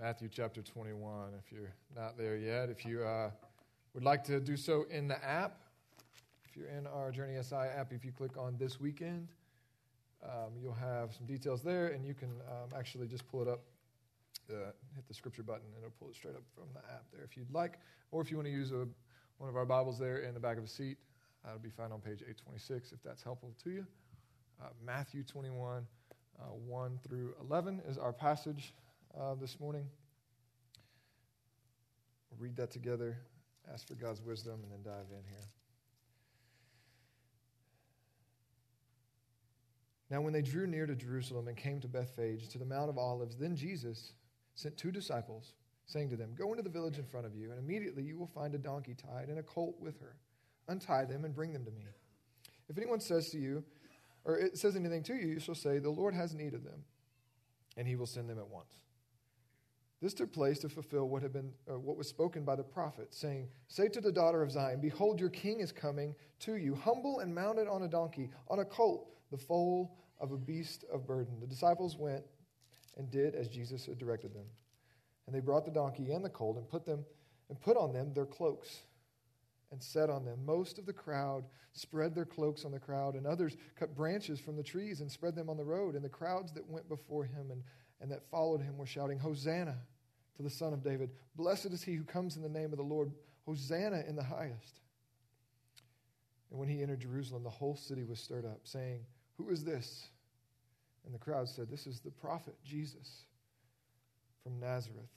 Matthew chapter 21, if you're not there yet. If you uh, would like to do so in the app, if you're in our Journey SI app, if you click on this weekend, um, you'll have some details there, and you can um, actually just pull it up, uh, hit the scripture button, and it'll pull it straight up from the app there if you'd like. Or if you want to use a, one of our Bibles there in the back of a seat, that'll be found on page 826 if that's helpful to you. Uh, Matthew 21, uh, 1 through 11 is our passage uh, this morning. We'll read that together, ask for God's wisdom, and then dive in here. Now, when they drew near to Jerusalem and came to Bethphage, to the Mount of Olives, then Jesus sent two disciples, saying to them, Go into the village in front of you, and immediately you will find a donkey tied and a colt with her. Untie them and bring them to me. If anyone says to you, or it says anything to you, you shall say, The Lord has need of them, and he will send them at once. This took place to fulfill what had been uh, what was spoken by the prophet, saying, "Say to the daughter of Zion, behold, your king is coming to you, humble and mounted on a donkey, on a colt, the foal of a beast of burden." The disciples went and did as Jesus had directed them, and they brought the donkey and the colt and put them and put on them their cloaks and set on them. Most of the crowd spread their cloaks on the crowd, and others cut branches from the trees and spread them on the road. And the crowds that went before him and and that followed him were shouting, Hosanna to the Son of David. Blessed is he who comes in the name of the Lord. Hosanna in the highest. And when he entered Jerusalem, the whole city was stirred up, saying, Who is this? And the crowd said, This is the prophet Jesus from Nazareth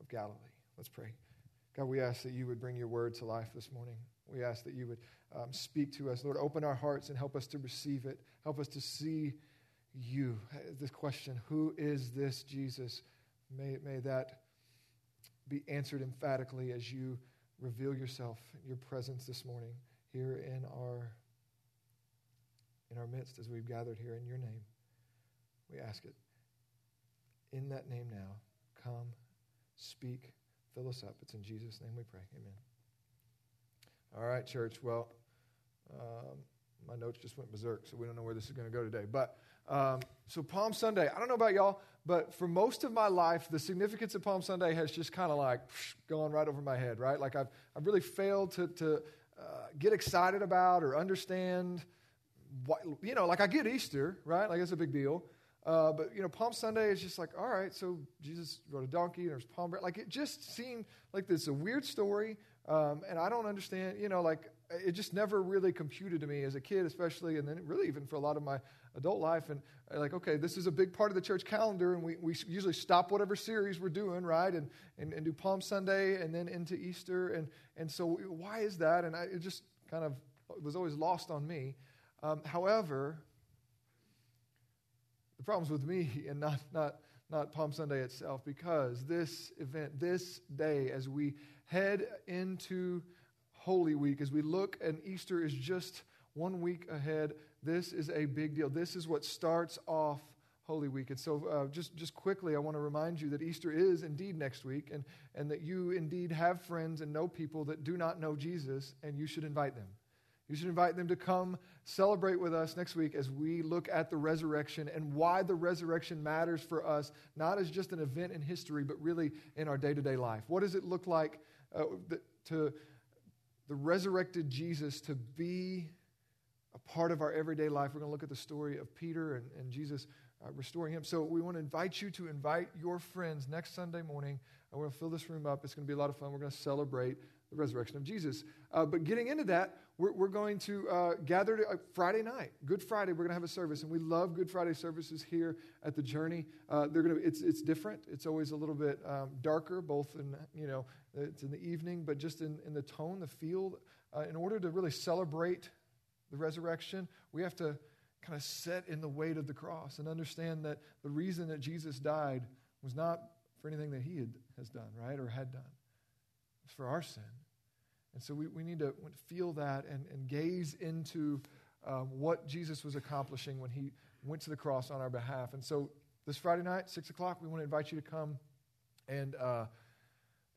of Galilee. Let's pray. God, we ask that you would bring your word to life this morning. We ask that you would um, speak to us. Lord, open our hearts and help us to receive it. Help us to see you. This question, who is this Jesus? May, may that be answered emphatically as you reveal yourself, your presence this morning here in our, in our midst as we've gathered here in your name. We ask it. In that name now, come, speak, fill us up. It's in Jesus' name we pray. Amen. All right, church. Well, um, my notes just went berserk, so we don't know where this is going to go today. But um, so Palm Sunday, I don't know about y'all, but for most of my life, the significance of Palm Sunday has just kind of like gone right over my head, right? Like I've, I've really failed to, to uh, get excited about or understand what, you know, like I get Easter, right? Like it's a big deal. Uh, but, you know, Palm Sunday is just like, all right, so Jesus rode a donkey and there's palm bread. Like it just seemed like this a weird story. Um, and I don't understand, you know, like it just never really computed to me as a kid, especially, and then really even for a lot of my adult life. And uh, like, okay, this is a big part of the church calendar, and we, we usually stop whatever series we're doing, right? And, and, and do Palm Sunday and then into Easter. And, and so, why is that? And I, it just kind of was always lost on me. Um, however, the problem's with me and not, not, not Palm Sunday itself, because this event, this day, as we head into Holy Week, as we look, and Easter is just one week ahead. This is a big deal. This is what starts off Holy Week. And so, uh, just, just quickly, I want to remind you that Easter is indeed next week, and, and that you indeed have friends and know people that do not know Jesus, and you should invite them. You should invite them to come celebrate with us next week as we look at the resurrection and why the resurrection matters for us, not as just an event in history, but really in our day to day life. What does it look like uh, to the resurrected Jesus to be a part of our everyday life. We're going to look at the story of Peter and, and Jesus uh, restoring him. So we want to invite you to invite your friends next Sunday morning. And we're going to fill this room up. It's going to be a lot of fun. We're going to celebrate the resurrection of Jesus. Uh, but getting into that, we're, we're going to uh, gather to, uh, Friday night, Good Friday. We're going to have a service, and we love Good Friday services here at the Journey. Uh, they're going to it's it's different. It's always a little bit um, darker, both in you know it's in the evening, but just in, in the tone, the feel. Uh, in order to really celebrate the resurrection, we have to kind of set in the weight of the cross and understand that the reason that Jesus died was not for anything that he had, has done, right, or had done. It's for our sin. And so we, we need to feel that and, and gaze into um, what Jesus was accomplishing when he went to the cross on our behalf. And so this Friday night, 6 o'clock, we want to invite you to come and, uh,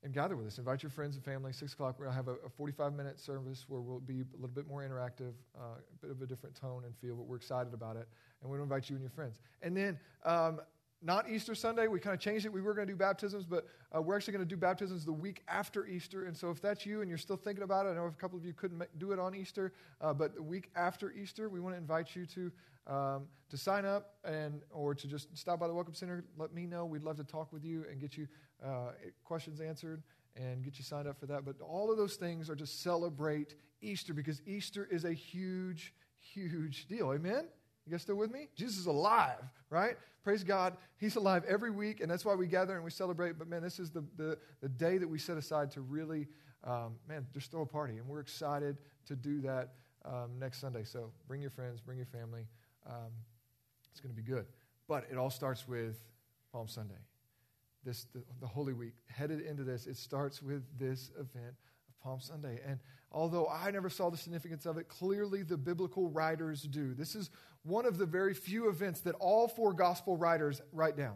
and gather with us. Invite your friends and family. 6 o'clock, we're going to have a, a 45 minute service where we'll be a little bit more interactive, uh, a bit of a different tone and feel, but we're excited about it. And we want to invite you and your friends. And then um, not Easter Sunday. We kind of changed it. We were going to do baptisms, but uh, we're actually going to do baptisms the week after Easter. And so, if that's you and you're still thinking about it, I know a couple of you couldn't do it on Easter, uh, but the week after Easter, we want to invite you to um, to sign up and or to just stop by the Welcome Center. Let me know. We'd love to talk with you and get you uh, questions answered and get you signed up for that. But all of those things are to celebrate Easter because Easter is a huge, huge deal. Amen. You guys still with me? Jesus is alive, right? Praise God. He's alive every week, and that's why we gather and we celebrate. But man, this is the, the, the day that we set aside to really, um, man, just throw a party. And we're excited to do that um, next Sunday. So bring your friends, bring your family. Um, it's going to be good. But it all starts with Palm Sunday. This, the, the Holy Week, headed into this, it starts with this event of Palm Sunday. And although I never saw the significance of it, clearly the biblical writers do. This is one of the very few events that all four gospel writers write down.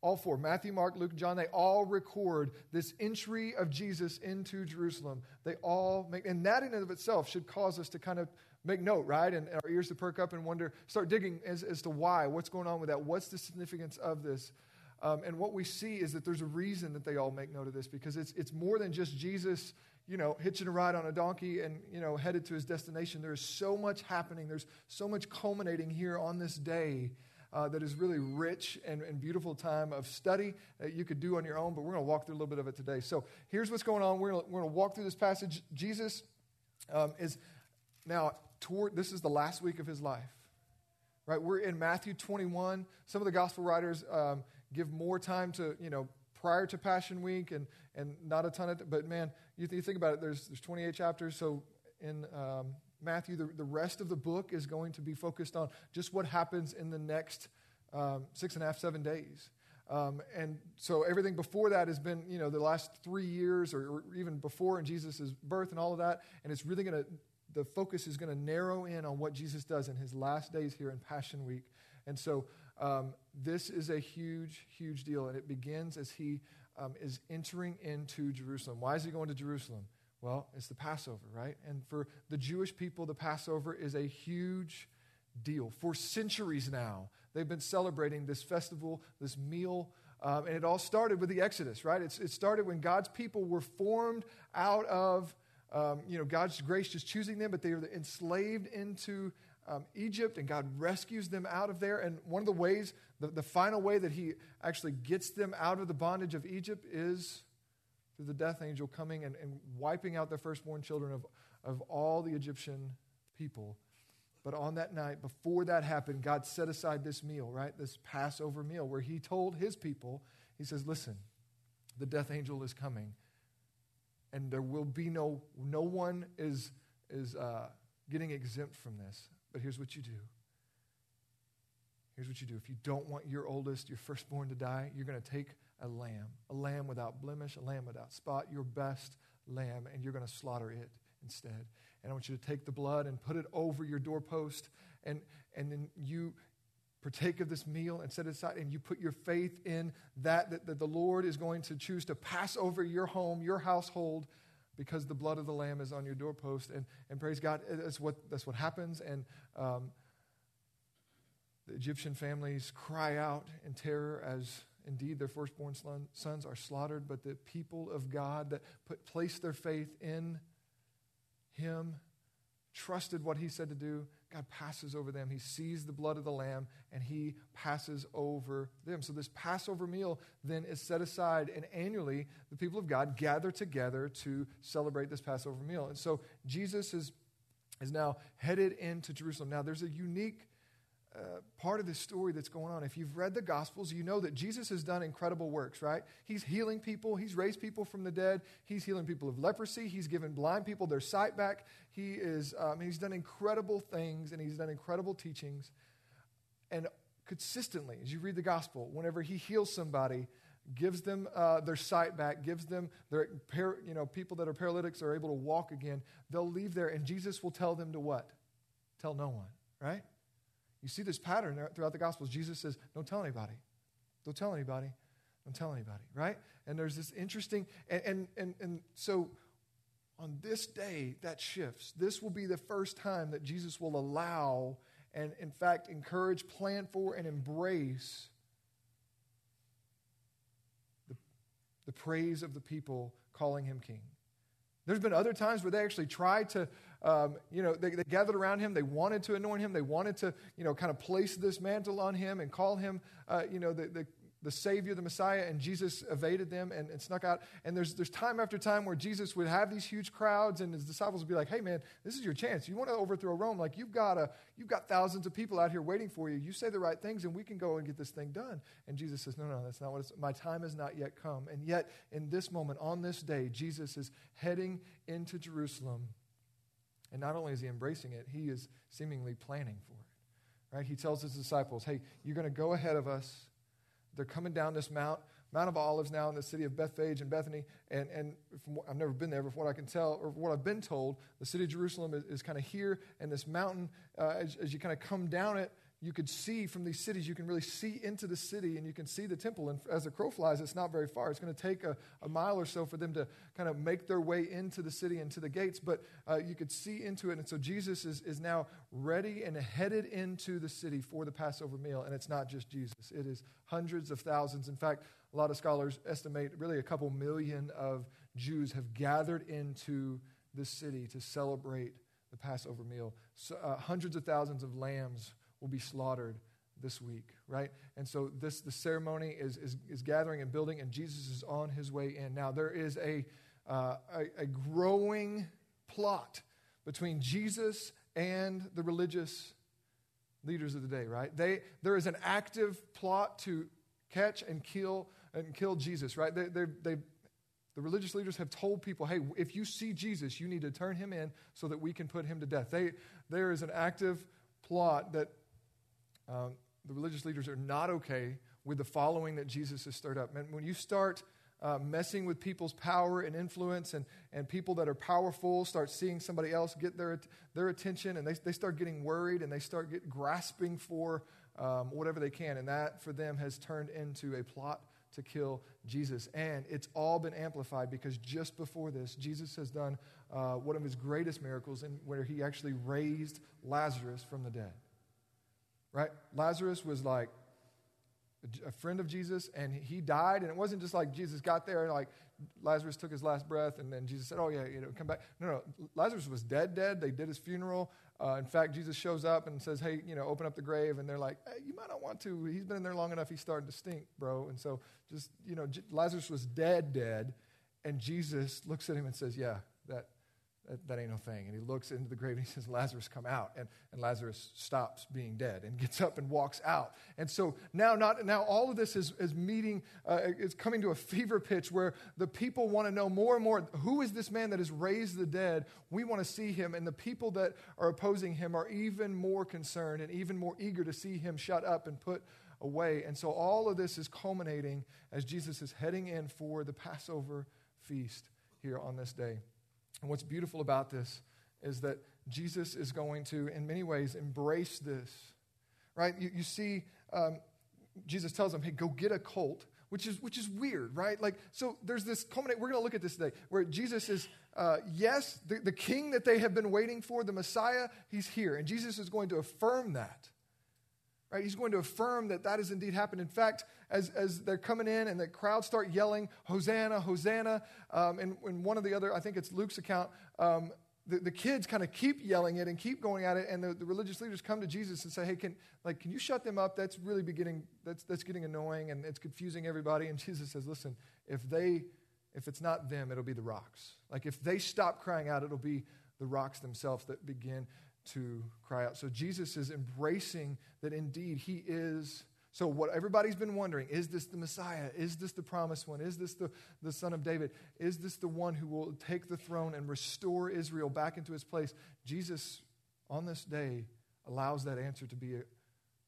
All four Matthew, Mark, Luke, John they all record this entry of Jesus into Jerusalem. They all make, and that in and of itself should cause us to kind of make note, right? And, and our ears to perk up and wonder, start digging as, as to why, what's going on with that, what's the significance of this. Um, and what we see is that there's a reason that they all make note of this because it's, it's more than just Jesus you know, hitching a ride on a donkey and, you know, headed to his destination. There's so much happening. There's so much culminating here on this day uh, that is really rich and, and beautiful time of study that you could do on your own, but we're going to walk through a little bit of it today. So here's what's going on. We're going to walk through this passage. Jesus um, is now toward, this is the last week of his life, right? We're in Matthew 21. Some of the gospel writers um, give more time to, you know, prior to Passion Week and, and not a ton of, but man, you, th- you think about it, there's, there's 28 chapters. So in um, Matthew, the, the rest of the book is going to be focused on just what happens in the next um, six and a half, seven days. Um, and so everything before that has been, you know, the last three years or, or even before in Jesus' birth and all of that. And it's really going to, the focus is going to narrow in on what Jesus does in his last days here in Passion Week. And so um, this is a huge, huge deal. And it begins as he um, is entering into Jerusalem. Why is he going to Jerusalem? Well, it's the Passover, right? And for the Jewish people, the Passover is a huge deal. For centuries now, they've been celebrating this festival, this meal. Um, and it all started with the Exodus, right? It's, it started when God's people were formed out of, um, you know, God's grace just choosing them, but they were enslaved into um, Egypt, and God rescues them out of there. And one of the ways, the, the final way that He actually gets them out of the bondage of Egypt is through the death angel coming and, and wiping out the firstborn children of, of all the Egyptian people. But on that night, before that happened, God set aside this meal, right? This Passover meal, where He told His people, He says, Listen, the death angel is coming, and there will be no, no one is, is uh, getting exempt from this. But here's what you do. Here's what you do. If you don't want your oldest, your firstborn to die, you're going to take a lamb, a lamb without blemish, a lamb without spot, your best lamb, and you're going to slaughter it instead. And I want you to take the blood and put it over your doorpost, and, and then you partake of this meal and set it aside, and you put your faith in that, that, that the Lord is going to choose to pass over your home, your household, because the blood of the lamb is on your doorpost. And, and praise God, that's what, that's what happens. And um, the Egyptian families cry out in terror as indeed their firstborn sons are slaughtered. But the people of God that put, placed their faith in him, trusted what he said to do, God passes over them. He sees the blood of the Lamb and he passes over them. So, this Passover meal then is set aside, and annually the people of God gather together to celebrate this Passover meal. And so, Jesus is, is now headed into Jerusalem. Now, there's a unique uh, part of this story that's going on. If you've read the Gospels, you know that Jesus has done incredible works, right? He's healing people, He's raised people from the dead, He's healing people of leprosy, He's given blind people their sight back. He is, um, He's done incredible things and He's done incredible teachings. And consistently, as you read the Gospel, whenever He heals somebody, gives them uh, their sight back, gives them their, you know, people that are paralytics are able to walk again, they'll leave there and Jesus will tell them to what? Tell no one, right? You see this pattern throughout the Gospels. Jesus says, Don't tell anybody. Don't tell anybody. Don't tell anybody, right? And there's this interesting, and, and, and, and so on this day, that shifts. This will be the first time that Jesus will allow and, in fact, encourage, plan for, and embrace the praise of the people calling him king. There's been other times where they actually tried to, um, you know, they, they, gathered around him. They wanted to anoint him. They wanted to, you know, kind of place this mantle on him and call him, uh, you know, the, the, the Savior, the Messiah, and Jesus evaded them and, and, snuck out. And there's, there's time after time where Jesus would have these huge crowds, and his disciples would be like, hey, man, this is your chance. You want to overthrow Rome? Like, you've got, a, you've got thousands of people out here waiting for you. You say the right things, and we can go and get this thing done. And Jesus says, no, no, that's not what it's, my time has not yet come. And yet, in this moment, on this day, Jesus is heading into Jerusalem. And not only is he embracing it, he is seemingly planning for it. Right? He tells his disciples, hey, you're going to go ahead of us they're coming down this mount, Mount of Olives now in the city of Bethphage and Bethany. And, and what, I've never been there, but from what I can tell, or what I've been told, the city of Jerusalem is, is kind of here, and this mountain, uh, as, as you kind of come down it, you could see from these cities, you can really see into the city and you can see the temple. And as the crow flies, it's not very far. It's going to take a, a mile or so for them to kind of make their way into the city and to the gates, but uh, you could see into it. And so Jesus is, is now ready and headed into the city for the Passover meal. And it's not just Jesus, it is hundreds of thousands. In fact, a lot of scholars estimate really a couple million of Jews have gathered into the city to celebrate the Passover meal. So, uh, hundreds of thousands of lambs will be slaughtered this week, right? And so this the ceremony is, is, is gathering and building, and Jesus is on his way in. Now, there is a, uh, a, a growing plot between Jesus and the religious leaders of the day, right? They, there is an active plot to catch and kill and kill Jesus, right? They, they, they, the religious leaders have told people, hey, if you see Jesus, you need to turn him in so that we can put him to death. They, there is an active plot that um, the religious leaders are not okay with the following that Jesus has stirred up. And when you start uh, messing with people's power and influence, and, and people that are powerful start seeing somebody else get their, their attention, and they, they start getting worried and they start get, grasping for um, whatever they can. And that for them has turned into a plot to kill Jesus. And it's all been amplified because just before this, Jesus has done uh, one of his greatest miracles in, where he actually raised Lazarus from the dead right? Lazarus was like a friend of Jesus, and he died. And it wasn't just like Jesus got there and like Lazarus took his last breath, and then Jesus said, "Oh yeah, you know, come back." No, no, Lazarus was dead, dead. They did his funeral. Uh, in fact, Jesus shows up and says, "Hey, you know, open up the grave," and they're like, hey, "You might not want to. He's been in there long enough. He's starting to stink, bro." And so, just you know, Lazarus was dead, dead, and Jesus looks at him and says, "Yeah, that that, that, ain't no thing. And he looks into the grave and he says, Lazarus, come out. And, and Lazarus stops being dead and gets up and walks out. And so now, not, now all of this is, is meeting, uh, is coming to a fever pitch where the people want to know more and more who is this man that has raised the dead? We want to see him. And the people that are opposing him are even more concerned and even more eager to see him shut up and put away. And so all of this is culminating as Jesus is heading in for the Passover feast here on this day. And what's beautiful about this is that Jesus is going to, in many ways, embrace this. Right? You, you see, um, Jesus tells them, hey, go get a colt, which is, which is weird, right? Like, so there's this culminate, we're going to look at this today, where Jesus is, uh, yes, the, the king that they have been waiting for, the Messiah, he's here. And Jesus is going to affirm that. Right? He's going to affirm that that has indeed happened. In fact, as, as they're coming in and the crowd start yelling, Hosanna, Hosanna, um, and in one of the other, I think it's Luke's account, um, the, the kids kind of keep yelling it and keep going at it, and the, the religious leaders come to Jesus and say, Hey, can, like, can you shut them up? That's really beginning, that's, that's getting annoying and it's confusing everybody. And Jesus says, Listen, if they, if it's not them, it'll be the rocks. Like, if they stop crying out, it'll be the rocks themselves that begin to cry out. So Jesus is embracing that indeed he is. So, what everybody's been wondering is this the Messiah? Is this the promised one? Is this the, the Son of David? Is this the one who will take the throne and restore Israel back into its place? Jesus, on this day, allows that answer to be a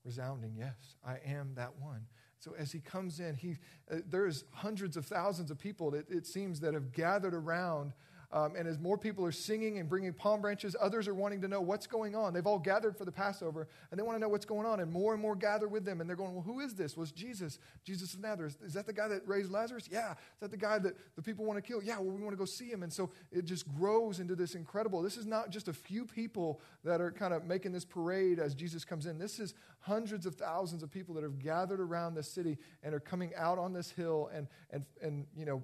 resounding yes, I am that one. So as he comes in, he, uh, there's hundreds of thousands of people, it, it seems, that have gathered around Um, and as more people are singing and bringing palm branches, others are wanting to know what's going on. They've all gathered for the Passover and they want to know what's going on. And more and more gather with them. And they're going, Well, who is this? Was Jesus, Jesus of Nazareth? Is that the guy that raised Lazarus? Yeah. Is that the guy that the people want to kill? Yeah. Well, we want to go see him. And so it just grows into this incredible. This is not just a few people that are kind of making this parade as Jesus comes in. This is hundreds of thousands of people that have gathered around this city and are coming out on this hill and, and, and you know,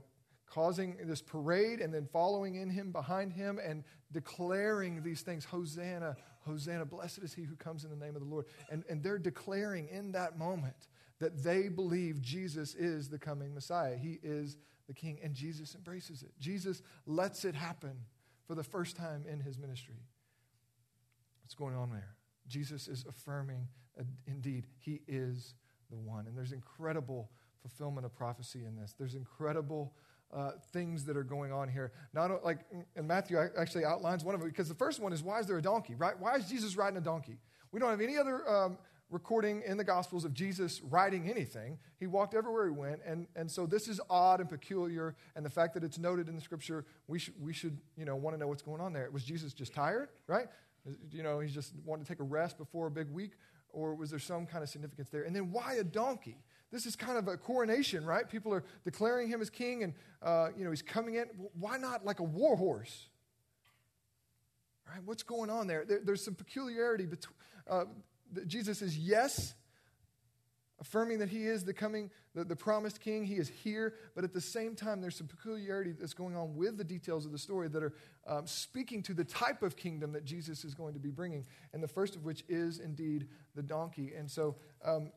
causing this parade and then following in him behind him and declaring these things Hosanna, Hosanna, blessed is he who comes in the name of the Lord. And, and they're declaring in that moment that they believe Jesus is the coming Messiah. He is the King, and Jesus embraces it. Jesus lets it happen for the first time in his ministry. What's going on there? Jesus is affirming, uh, indeed, he is the one. And there's incredible fulfillment of prophecy in this. There's incredible uh, things that are going on here. Not like, and Matthew actually outlines one of them because the first one is why is there a donkey, right? Why is Jesus riding a donkey? We don't have any other um, recording in the Gospels of Jesus riding anything. He walked everywhere he went, and, and so this is odd and peculiar. And the fact that it's noted in the Scripture, we should we should you know want to know what's going on there. Was Jesus just tired, right? You know, he just wanted to take a rest before a big week, or was there some kind of significance there? And then why a donkey? This is kind of a coronation, right? People are declaring him as king, and uh, you know he's coming in. Why not like a war horse? Right? What's going on there? there there's some peculiarity between. Uh, Jesus is yes, affirming that he is the coming, the, the promised king. He is here, but at the same time, there's some peculiarity that's going on with the details of the story that are um, speaking to the type of kingdom that Jesus is going to be bringing. And the first of which is indeed the donkey. And so um,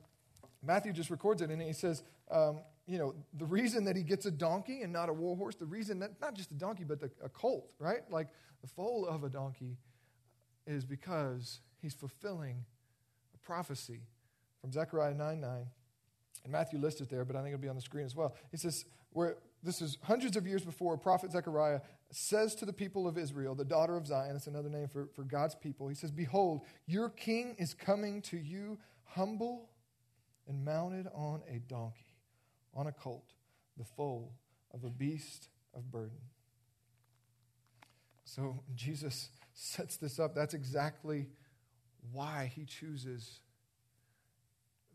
Matthew just records it and he says, um, you know, the reason that he gets a donkey and not a war horse, the reason that not just a donkey, but the, a colt, right? Like the foal of a donkey is because he's fulfilling a prophecy from Zechariah 9 9. And Matthew lists it there, but I think it'll be on the screen as well. He says, where this is hundreds of years before prophet Zechariah says to the people of Israel, the daughter of Zion, it's another name for, for God's people. He says, Behold, your king is coming to you humble and mounted on a donkey, on a colt, the foal of a beast of burden. So Jesus sets this up. That's exactly why he chooses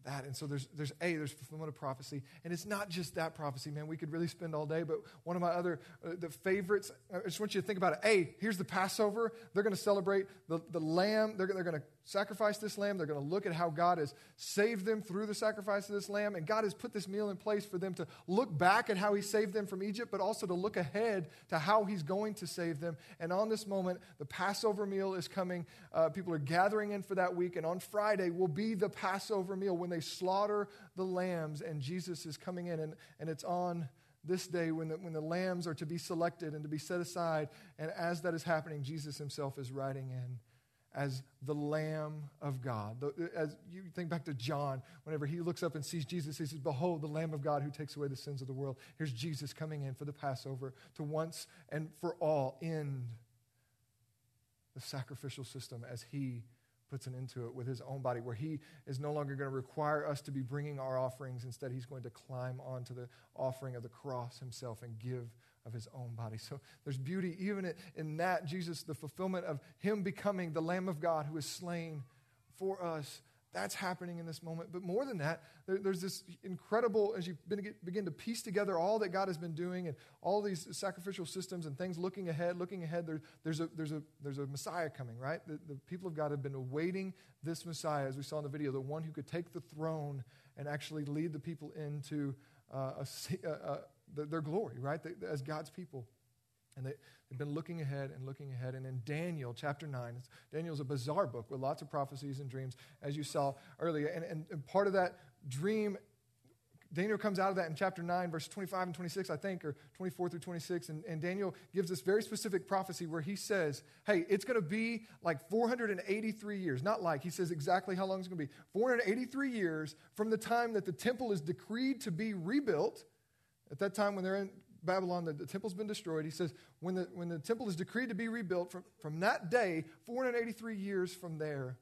that. And so there's, there's A, there's fulfillment of prophecy. And it's not just that prophecy, man. We could really spend all day, but one of my other, uh, the favorites, I just want you to think about it. A, here's the Passover. They're going to celebrate the, the lamb. They're, they're going to sacrifice this lamb. They're going to look at how God has saved them through the sacrifice of this lamb. And God has put this meal in place for them to look back at how he saved them from Egypt, but also to look ahead to how he's going to save them. And on this moment, the Passover meal is coming. Uh, people are gathering in for that week. And on Friday will be the Passover meal when they slaughter the lambs. And Jesus is coming in. And, and it's on this day when the, when the lambs are to be selected and to be set aside. And as that is happening, Jesus himself is riding in as the Lamb of God. As you think back to John, whenever he looks up and sees Jesus, he says, Behold, the Lamb of God who takes away the sins of the world. Here's Jesus coming in for the Passover to once and for all end the sacrificial system as he puts an end to it with his own body, where he is no longer going to require us to be bringing our offerings. Instead, he's going to climb onto the offering of the cross himself and give of his own body. So there's beauty even in that, Jesus, the fulfillment of him becoming the Lamb of God who is slain for us. That's happening in this moment. But more than that, there's this incredible, as you begin to piece together all that God has been doing and all these sacrificial systems and things looking ahead, looking ahead, there, there's, a, there's, a, there's a Messiah coming, right? The, the people of God have been awaiting this Messiah, as we saw in the video, the one who could take the throne and actually lead the people into uh, a, a, the, their glory, right? As God's people. And they, have been looking ahead and looking ahead. And in Daniel chapter 9, Daniel's a bizarre book with lots of prophecies and dreams, as you saw earlier. And, and, and part of that dream Daniel comes out of that in chapter 9, verse 25 and 26, I think, or 24 through 26. And, and Daniel gives this very specific prophecy where he says, hey, it's going to be like 483 years. Not like, he says exactly how long it's going to be. 483 years from the time that the temple is decreed to be rebuilt at that time, when they're in Babylon, the, the, temple's been destroyed. He says, when the, when the temple is decreed to be rebuilt, from, from that day, 483 years from there,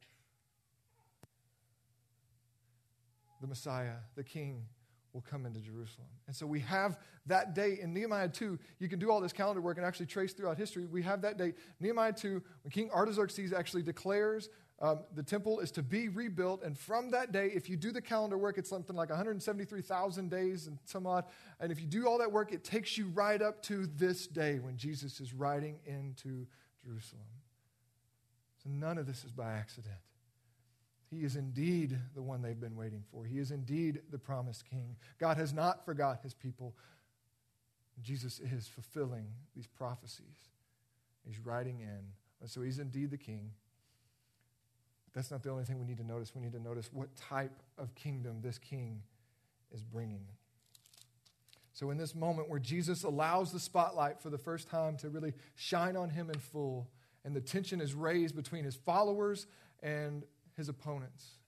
the Messiah, the King, will come into Jerusalem. And so we have that date in Nehemiah 2. You can do all this calendar work and actually trace throughout history. We have that date, Nehemiah 2, when King Artaxerxes actually declares um, the temple is to be rebuilt. And from that day, if you do the calendar work, it's something like 173,000 days and some odd. And if you do all that work, it takes you right up to this day when Jesus is riding into Jerusalem. So none of this is by accident. He is indeed the one they've been waiting for. He is indeed the promised king. God has not forgot his people. Jesus is fulfilling these prophecies. He's riding in. And so he's indeed the king. That's not the only thing we need to notice. We need to notice what type of kingdom this king is bringing. So, in this moment where Jesus allows the spotlight for the first time to really shine on him in full, and the tension is raised between his followers and his opponents.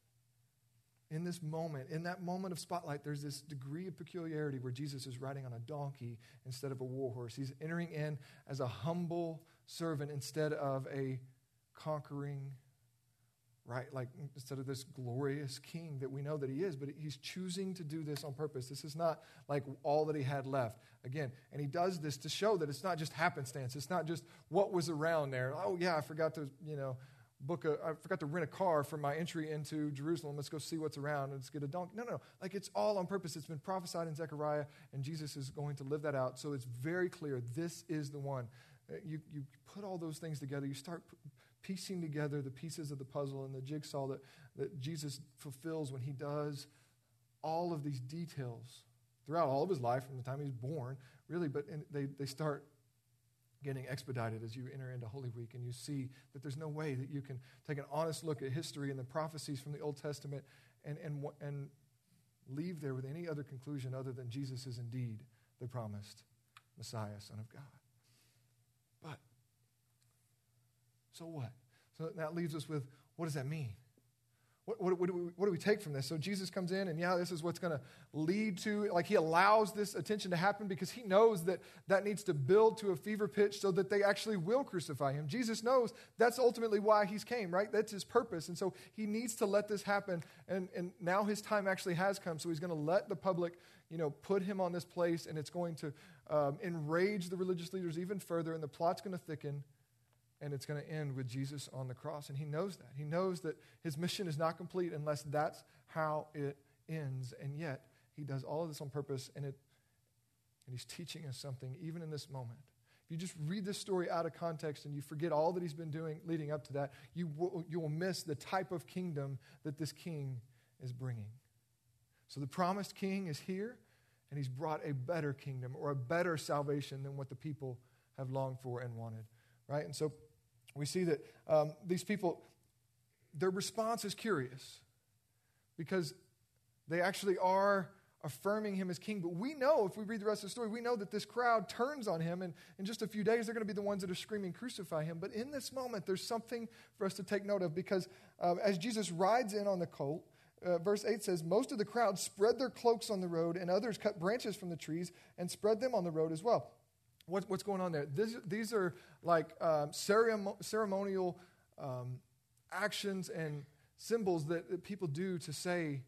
In this moment, in that moment of spotlight, there's this degree of peculiarity where Jesus is riding on a donkey instead of a war horse. He's entering in as a humble servant instead of a conquering right? Like instead of this glorious king that we know that he is, but he's choosing to do this on purpose. This is not like all that he had left. Again, and he does this to show that it's not just happenstance. It's not just what was around there. Oh yeah, I forgot to, you know, book a, I forgot to rent a car for my entry into Jerusalem. Let's go see what's around. Let's get a donkey. No, no, no. like it's all on purpose. It's been prophesied in Zechariah, and Jesus is going to live that out. So it's very clear this is the one. Uh, you, you put all those things together. You start piecing together the pieces of the puzzle and the jigsaw that, that Jesus fulfills when he does all of these details throughout all of his life from the time he's born, really, but they, they start getting expedited as you enter into Holy Week and you see that there's no way that you can take an honest look at history and the prophecies from the Old Testament and, and, and leave there with any other conclusion other than Jesus is indeed the promised Messiah, Son of God. But so what? So that leaves us with what does that mean? What, what, what, do we, what do we take from this? So Jesus comes in, and yeah, this is what's going to lead to, like, he allows this attention to happen because he knows that that needs to build to a fever pitch so that they actually will crucify him. Jesus knows that's ultimately why he's came, right? That's his purpose. And so he needs to let this happen. And, and now his time actually has come. So he's going to let the public, you know, put him on this place, and it's going to um, enrage the religious leaders even further, and the plot's going to thicken and it's going to end with Jesus on the cross. And he knows that. He knows that his mission is not complete unless that's how it ends. And yet, he does all of this on purpose, and, it, and he's teaching us something even in this moment. If you just read this story out of context and you forget all that he's been doing leading up to that, you will, you will miss the type of kingdom that this king is bringing. So the promised king is here, and he's brought a better kingdom or a better salvation than what the people have longed for and wanted. Right? And so we see that um, these people, their response is curious because they actually are affirming him as king. But we know, if we read the rest of the story, we know that this crowd turns on him, and in just a few days, they're going to be the ones that are screaming, Crucify him. But in this moment, there's something for us to take note of because uh, as Jesus rides in on the colt, uh, verse 8 says, Most of the crowd spread their cloaks on the road, and others cut branches from the trees and spread them on the road as well what, what's going on there? This, these are like um, ceremonial um, actions and symbols that, that people do to say,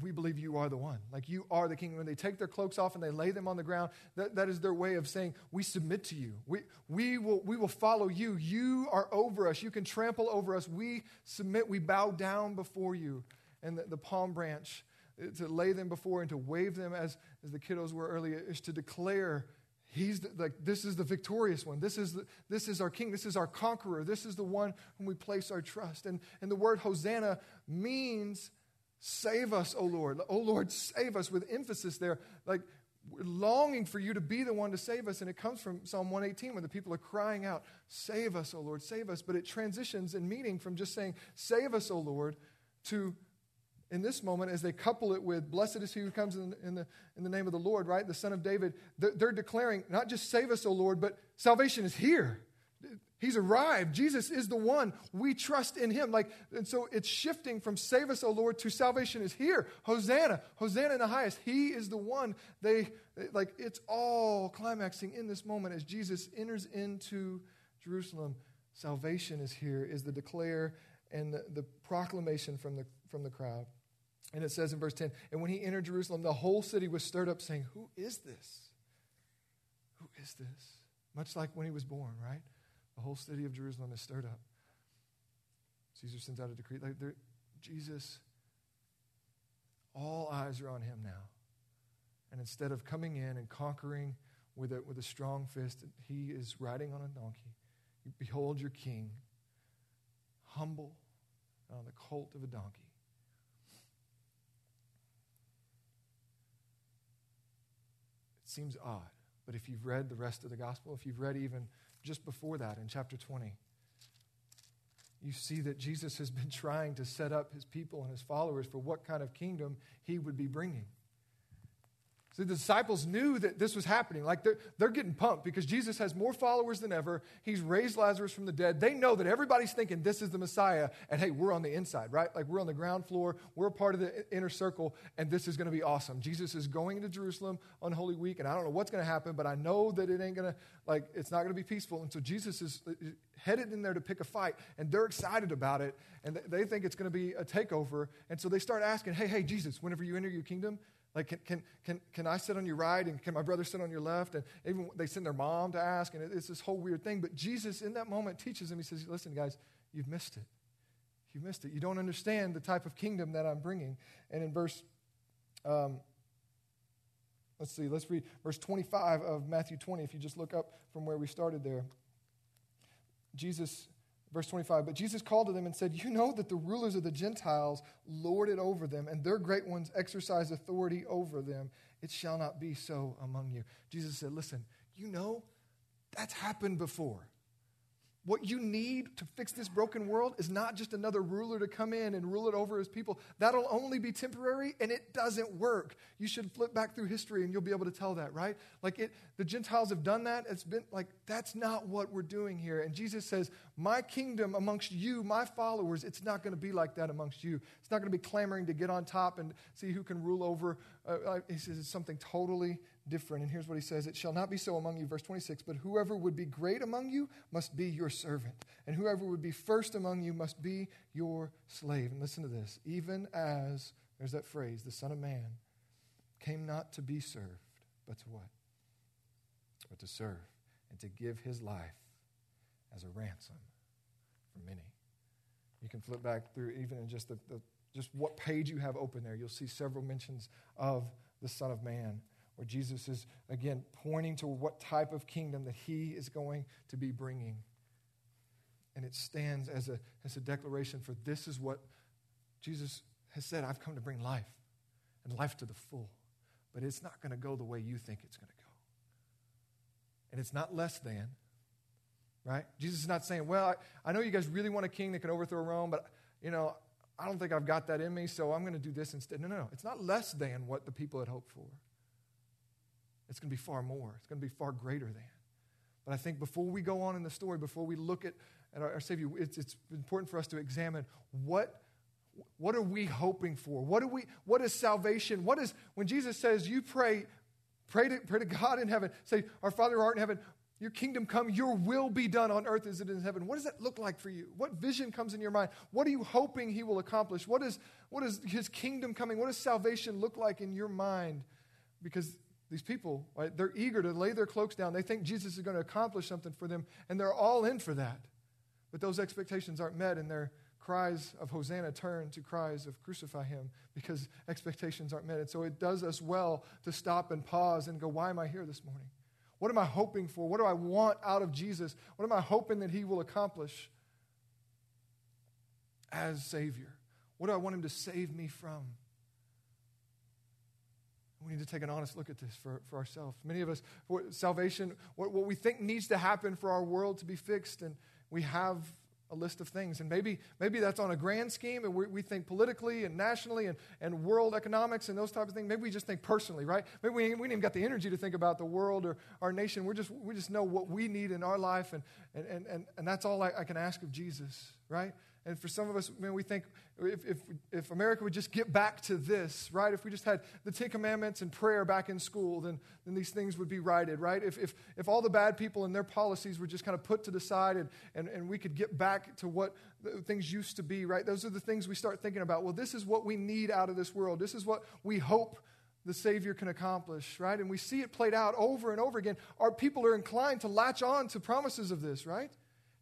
we believe you are the one. Like you are the king. When they take their cloaks off and they lay them on the ground, that, that is their way of saying, We submit to you. We, we, will, we will follow you. You are over us. You can trample over us. We submit. We bow down before you. And the, the palm branch, uh, to lay them before and to wave them as, as the kiddos were earlier, is to declare He's the, like, this is the victorious one. This is, the, this is our king. This is our conqueror. This is the one whom we place our trust. And, and the word Hosanna means save us, O Lord. O Lord, save us with emphasis there. Like, we're longing for you to be the one to save us. And it comes from Psalm 118 when the people are crying out, Save us, O Lord, save us. But it transitions in meaning from just saying, Save us, O Lord, to in this moment, as they couple it with, Blessed is he who comes in, in, the, in the name of the Lord, right? The Son of David, they're, they're declaring, not just save us, O Lord, but salvation is here. He's arrived. Jesus is the one. We trust in him. Like, and so it's shifting from save us, O Lord, to salvation is here. Hosanna. Hosanna in the highest. He is the one. They like it's all climaxing in this moment as Jesus enters into Jerusalem. Salvation is here, is the declare and the, the proclamation from the from the crowd. And it says in verse 10 And when he entered Jerusalem, the whole city was stirred up, saying, Who is this? Who is this? Much like when he was born, right? The whole city of Jerusalem is stirred up. Caesar sends out a decree. Like Jesus, all eyes are on him now. And instead of coming in and conquering with a, with a strong fist, he is riding on a donkey. Behold your king, humble on the colt of a donkey. It seems odd, but if you've read the rest of the gospel, if you've read even just before that in chapter 20, you see that Jesus has been trying to set up his people and his followers for what kind of kingdom he would be bringing. So the disciples knew that this was happening. Like they're, they're getting pumped because Jesus has more followers than ever. He's raised Lazarus from the dead. They know that everybody's thinking this is the Messiah. And hey, we're on the inside, right? Like we're on the ground floor. We're a part of the inner circle. And this is going to be awesome. Jesus is going to Jerusalem on Holy Week. And I don't know what's going to happen, but I know that it ain't going to, like, it's not going to be peaceful. And so Jesus is uh, headed in there to pick a fight. And they're excited about it. And they think it's going to be a takeover. And so they start asking, hey, hey, Jesus, whenever you enter your kingdom, like, can, can, can, can I sit on your right and can my brother sit on your left? And even they send their mom to ask, and it's this whole weird thing. But Jesus, in that moment, teaches them. He says, Listen, guys, you've missed it. you've missed it. You don't understand the type of kingdom that I'm bringing. And in verse, um, let's see, let's read verse 25 of Matthew 20. If you just look up from where we started there, Jesus Verse 25, but Jesus called to them and said, You know that the rulers of the Gentiles lord it over them, and their great ones exercise authority over them. It shall not be so among you. Jesus said, Listen, you know that's happened before. What you need to fix this broken world is not just another ruler to come in and rule it over his people. That'll only be temporary and it doesn't work. You should flip back through history and you'll be able to tell that, right? Like it the Gentiles have done that. It's been like that's not what we're doing here. And Jesus says, "My kingdom amongst you, my followers, it's not going to be like that amongst you. It's not going to be clamoring to get on top and see who can rule over." Uh, he says it's something totally different. And here's what he says It shall not be so among you, verse 26, but whoever would be great among you must be your servant, and whoever would be first among you must be your slave. And listen to this even as, there's that phrase, the Son of Man came not to be served, but to what? But to serve and to give his life as a ransom for many. You can flip back through even in just the, the just what page you have open there. You'll see several mentions of the Son of Man where Jesus is, again, pointing to what type of kingdom that he is going to be bringing. And it stands as a, as a declaration for this is what Jesus has said I've come to bring life, and life to the full. But it's not going to go the way you think it's going to go. And it's not less than, right? Jesus is not saying, well, I, I know you guys really want a king that can overthrow Rome, but, you know, I don't think I've got that in me, so I'm going to do this instead. No, no, no. It's not less than what the people had hoped for. It's going to be far more, it's going to be far greater than. But I think before we go on in the story, before we look at, at our, our Savior, it's, it's important for us to examine what what are we hoping for? What do we what is salvation? What is when Jesus says you pray pray to, pray to God in heaven, say, Our Father who art in heaven, your kingdom come, your will be done on earth as it is in heaven. What does that look like for you? What vision comes in your mind? What are you hoping he will accomplish? What is what is his kingdom coming? What does salvation look like in your mind? Because these people, right, they're eager to lay their cloaks down. They think Jesus is going to accomplish something for them, and they're all in for that. But those expectations aren't met, and their cries of Hosanna turn to cries of crucify him because expectations aren't met. And so it does us well to stop and pause and go, Why am I here this morning? What am I hoping for? What do I want out of Jesus? What am I hoping that he will accomplish as Savior? What do I want him to save me from? We need to take an honest look at this for, for ourselves. Many of us, for salvation, what, what we think needs to happen for our world to be fixed, and we have a list of things. And maybe, maybe that's on a grand scheme, and we, we think politically and nationally and, and world economics and those types of things. Maybe we just think personally, right? Maybe we, we even got the energy to think about the world or our nation. We're just, we just know what we need in our life, and, and, and, and, and that's all I, I can ask of Jesus, right? And for some of us, man, we think if, if, if America would just get back to this, right? If we just had the Ten Commandments and prayer back in school, then, then these things would be righted, right? If, if, if all the bad people and their policies were just kind of put to the side and, and, and we could get back to what things used to be, right? Those are the things we start thinking about. Well, this is what we need out of this world. This is what we hope the Savior can accomplish, right? And we see it played out over and over again. Our people are inclined to latch on to promises of this, right?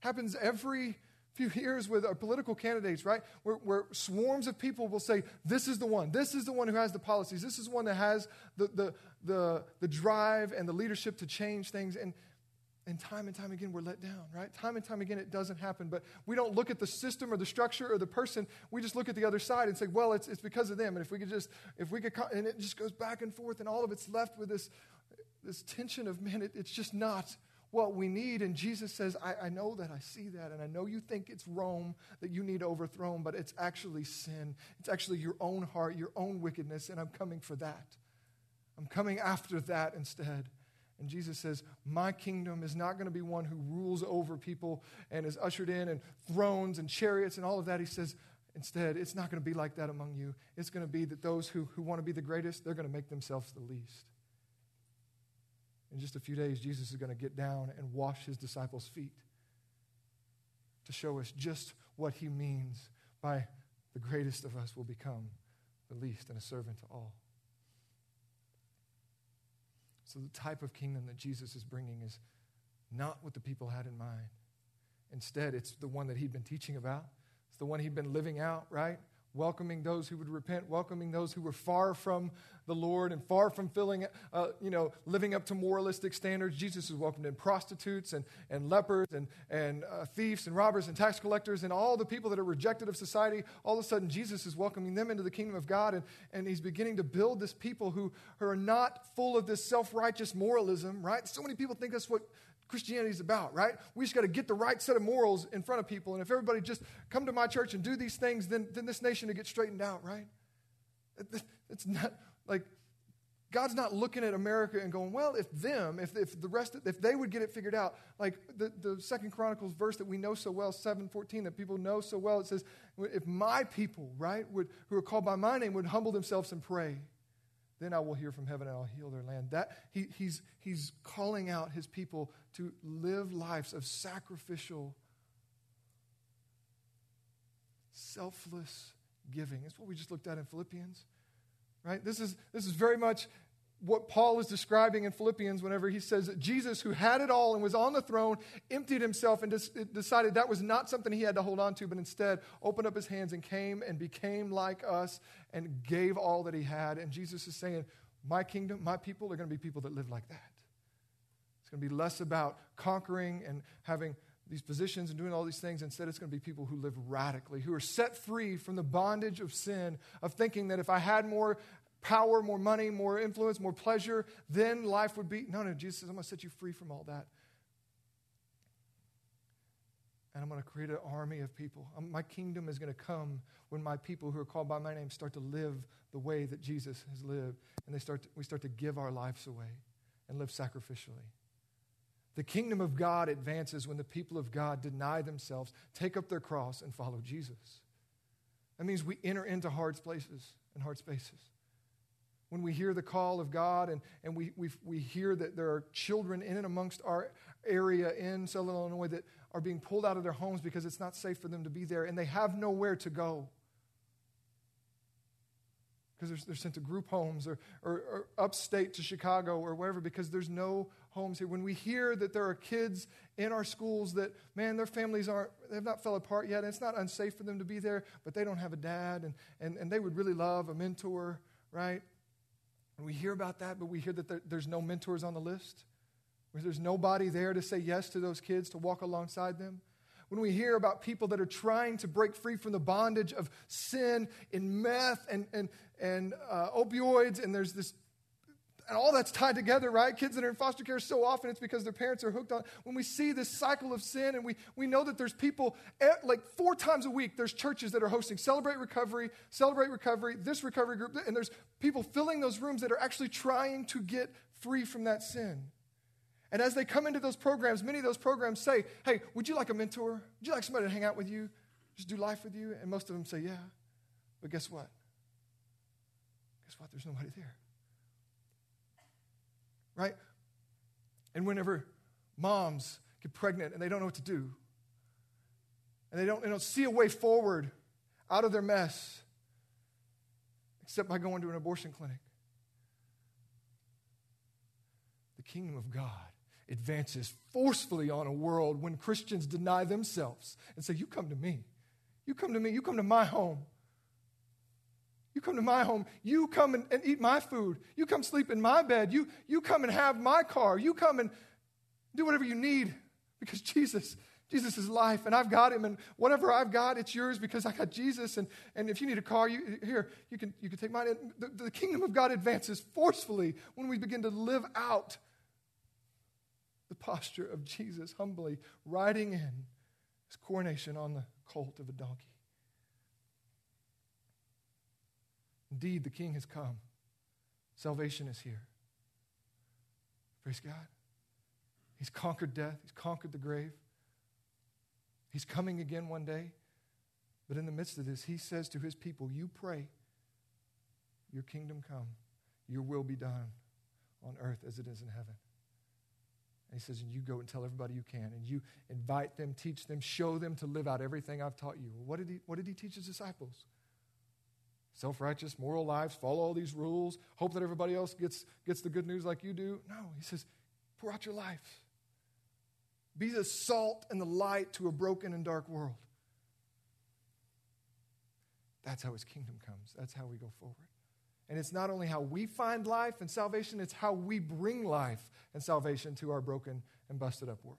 Happens every few years with our political candidates, right? Where, where, swarms of people will say, This is the one. This is the one who has the policies. This is the one that has the, the, the, the drive and the leadership to change things. And, and time and time again, we're let down, right? Time and time again, it doesn't happen. But we don't look at the system or the structure or the person. We just look at the other side and say, well, it's, it's because of them. And if we could just, if we could, and it just goes back and forth, and all of it's left with this, this tension of, man, it, it's just not what we need. And Jesus says, I, I know that, I see that, and I know you think it's Rome that you need overthrown, but it's actually sin. It's actually your own heart, your own wickedness, and I'm coming for that. I'm coming after that instead. And Jesus says, My kingdom is not going to be one who rules over people and is ushered in and thrones and chariots and all of that. He says, Instead, it's not going to be like that among you. It's going to be that those who, who want to be the greatest, they're going to make themselves the least in just a few days, Jesus is going to get down and wash his disciples' feet to show us just what he means by the greatest of us will become the least and a servant to all. So, the type of kingdom that Jesus is bringing is not what the people had in mind. Instead, it's the one that he'd been teaching about, it's the one he'd been living out, right? Welcoming those who would repent, welcoming those who were far from the Lord and far from filling, uh, you know, living up to moralistic standards. Jesus is welcomed in prostitutes and, and lepers and, and uh, thieves and robbers and tax collectors and all the people that are rejected of society. All of a sudden, Jesus is welcoming them into the kingdom of God, and, and he's beginning to build this people who, who are not full of this self righteous moralism, right? So many people think that's what Christianity is about, right? We just got to get the right set of morals in front of people. And if everybody just come to my church and do these things, then, then this nation will get straightened out, right? It's not like God's not looking at America and going, well, if them, if, if the rest, if they would get it figured out, like the, the Second Chronicles verse that we know so well, 714, that people know so well, it says, if my people, right, would, who are called by my name would humble themselves and pray, then I will hear from heaven and I'll heal their land. That, he, he's, he's calling out his people to live lives of sacrificial, selfless giving. That's what we just looked at in Philippians. Right? This is, this is very much what Paul is describing in Philippians whenever he says that Jesus, who had it all and was on the throne, emptied himself and decided that was not something he had to hold on to, but instead opened up his hands and came and became like us and gave all that he had. And Jesus is saying, My kingdom, my people are going to be people that live like that. It's going to be less about conquering and having these positions and doing all these things. Instead, it's going to be people who live radically, who are set free from the bondage of sin, of thinking that if I had more power, more money, more influence, more pleasure, then life would be. No, no, Jesus says, I'm going to set you free from all that. And I'm going to create an army of people. Um, my kingdom is going to come when my people who are called by my name start to live the way that Jesus has lived. And they start to, we start to give our lives away and live sacrificially. The kingdom of God advances when the people of God deny themselves, take up their cross, and follow Jesus. That means we enter into hard places and hard spaces when we hear the call of God and, and we, we, we hear that there are children in and amongst our area in Southern Illinois that are being pulled out of their homes because it's not safe for them to be there and they have nowhere to go. Because they're, they're sent to group homes or, or, or upstate to Chicago or wherever because there's no homes here. When we hear that there are kids in our schools that, man, their families aren't, they've not fell apart yet, and it's not unsafe for them to be there, but they don't have a dad and, and, and they would really love a mentor, right? And we hear about that, but we hear that there, there's no mentors on the list. There's nobody there to say yes to those kids, to walk alongside them. When we hear about people that are trying to break free from the bondage of sin in meth and, and, and uh, opioids, and there's this and all that's tied together, right? Kids that are in foster care, so often it's because their parents are hooked on. When we see this cycle of sin, and we, we know that there's people, at, like four times a week, there's churches that are hosting Celebrate Recovery, Celebrate Recovery, this recovery group, and there's people filling those rooms that are actually trying to get free from that sin. And as they come into those programs, many of those programs say, Hey, would you like a mentor? Would you like somebody to hang out with you? just do life with you? And most of them say, Yeah. But guess what? Guess what? There's nobody there. Right? And whenever moms get pregnant and they don't know what to do, and they don't, they don't see a way forward out of their mess except by going to an abortion clinic, the kingdom of God advances forcefully on a world when Christians deny themselves and say, You come to me. You come to me. You come to my home. You come to my home. You come and, and, eat my food. You come sleep in my bed. You, you come and have my car. You come and do whatever you need because Jesus, Jesus is life and I've got him and whatever I've got, it's yours because I got Jesus. And, and if you need a car, you, here, you can, you can take mine. The, the kingdom of God advances forcefully when we begin to live out the posture of Jesus humbly riding in his coronation on the colt of a donkey. Indeed, the king has come. Salvation is here. Praise God. He's conquered death, he's conquered the grave. He's coming again one day. But in the midst of this, he says to his people, You pray, your kingdom come, your will be done on earth as it is in heaven. And he says, and you go and tell everybody you can, and you invite them, teach them, show them to live out everything I've taught you. What did he, what did he teach his disciples? Self righteous, moral lives, follow all these rules, hope that everybody else gets, gets the good news like you do. No, he says, pour out your life. Be the salt and the light to a broken and dark world. That's how his kingdom comes. That's how we go forward. And it's not only how we find life and salvation, it's how we bring life and salvation to our broken and busted up world.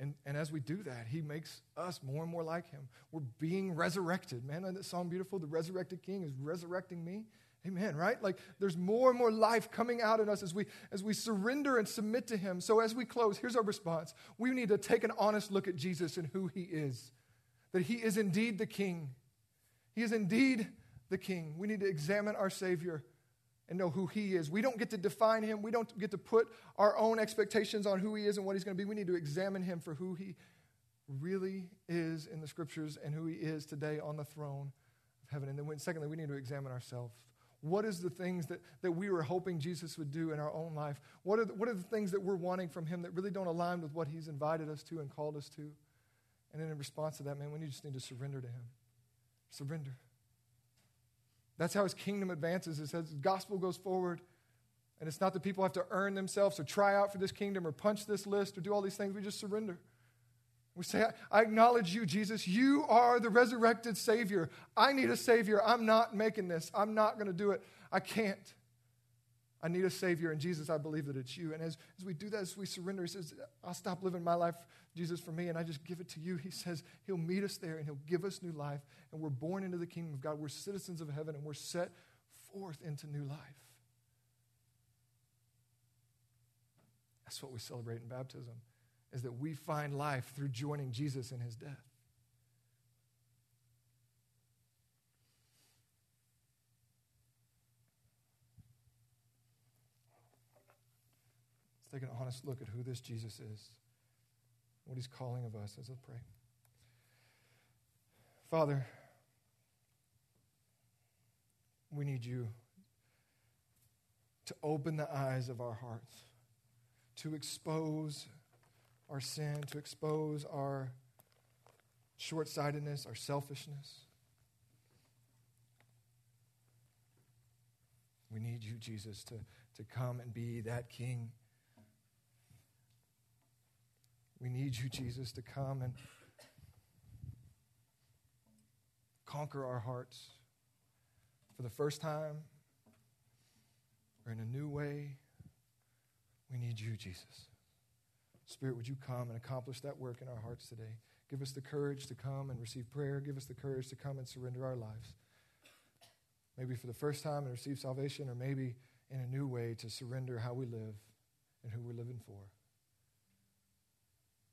And, and as we do that, he makes us more and more like him. We're being resurrected. Man, isn't that song beautiful? The resurrected king is resurrecting me. Amen, right? Like there's more and more life coming out in us as we as we surrender and submit to him. So as we close, here's our response. We need to take an honest look at Jesus and who he is. That he is indeed the king. He is indeed the king. We need to examine our savior and know who he is. We don't get to define him. We don't get to put our own expectations on who he is and what he's going to be. We need to examine him for who he really is in the scriptures and who he is today on the throne of heaven. And then, secondly, we need to examine ourselves. What is the things that, that we were hoping Jesus would do in our own life? What are, the, what are the things that we're wanting from him that really don't align with what he's invited us to and called us to? And then in response to that, man, we just need to surrender to him. Surrender. That's how his kingdom advances. It says gospel goes forward. And it's not that people have to earn themselves or try out for this kingdom or punch this list or do all these things. We just surrender. We say, I acknowledge you, Jesus. You are the resurrected Savior. I need a Savior. I'm not making this. I'm not going to do it. I can't. I need a Savior. And Jesus, I believe that it's you. And as, as we do that, as we surrender, He says, I'll stop living my life, Jesus, for me, and I just give it to you. He says, He'll meet us there and He'll give us new life. And we're born into the kingdom of God. We're citizens of heaven and we're set forth into new life. That's what we celebrate in baptism is that we find life through joining Jesus in his death. Let's take an honest look at who this Jesus is, what he's calling of us as I pray. Father, we need you to open the eyes of our hearts, to expose our sin, to expose our short sightedness, our selfishness. We need you, Jesus, to, to come and be that king. We need you, Jesus, to come and conquer our hearts for the first time or in a new way. We need you, Jesus. Spirit, would you come and accomplish that work in our hearts today? Give us the courage to come and receive prayer. Give us the courage to come and surrender our lives. Maybe for the first time and receive salvation, or maybe in a new way to surrender how we live and who we're living for.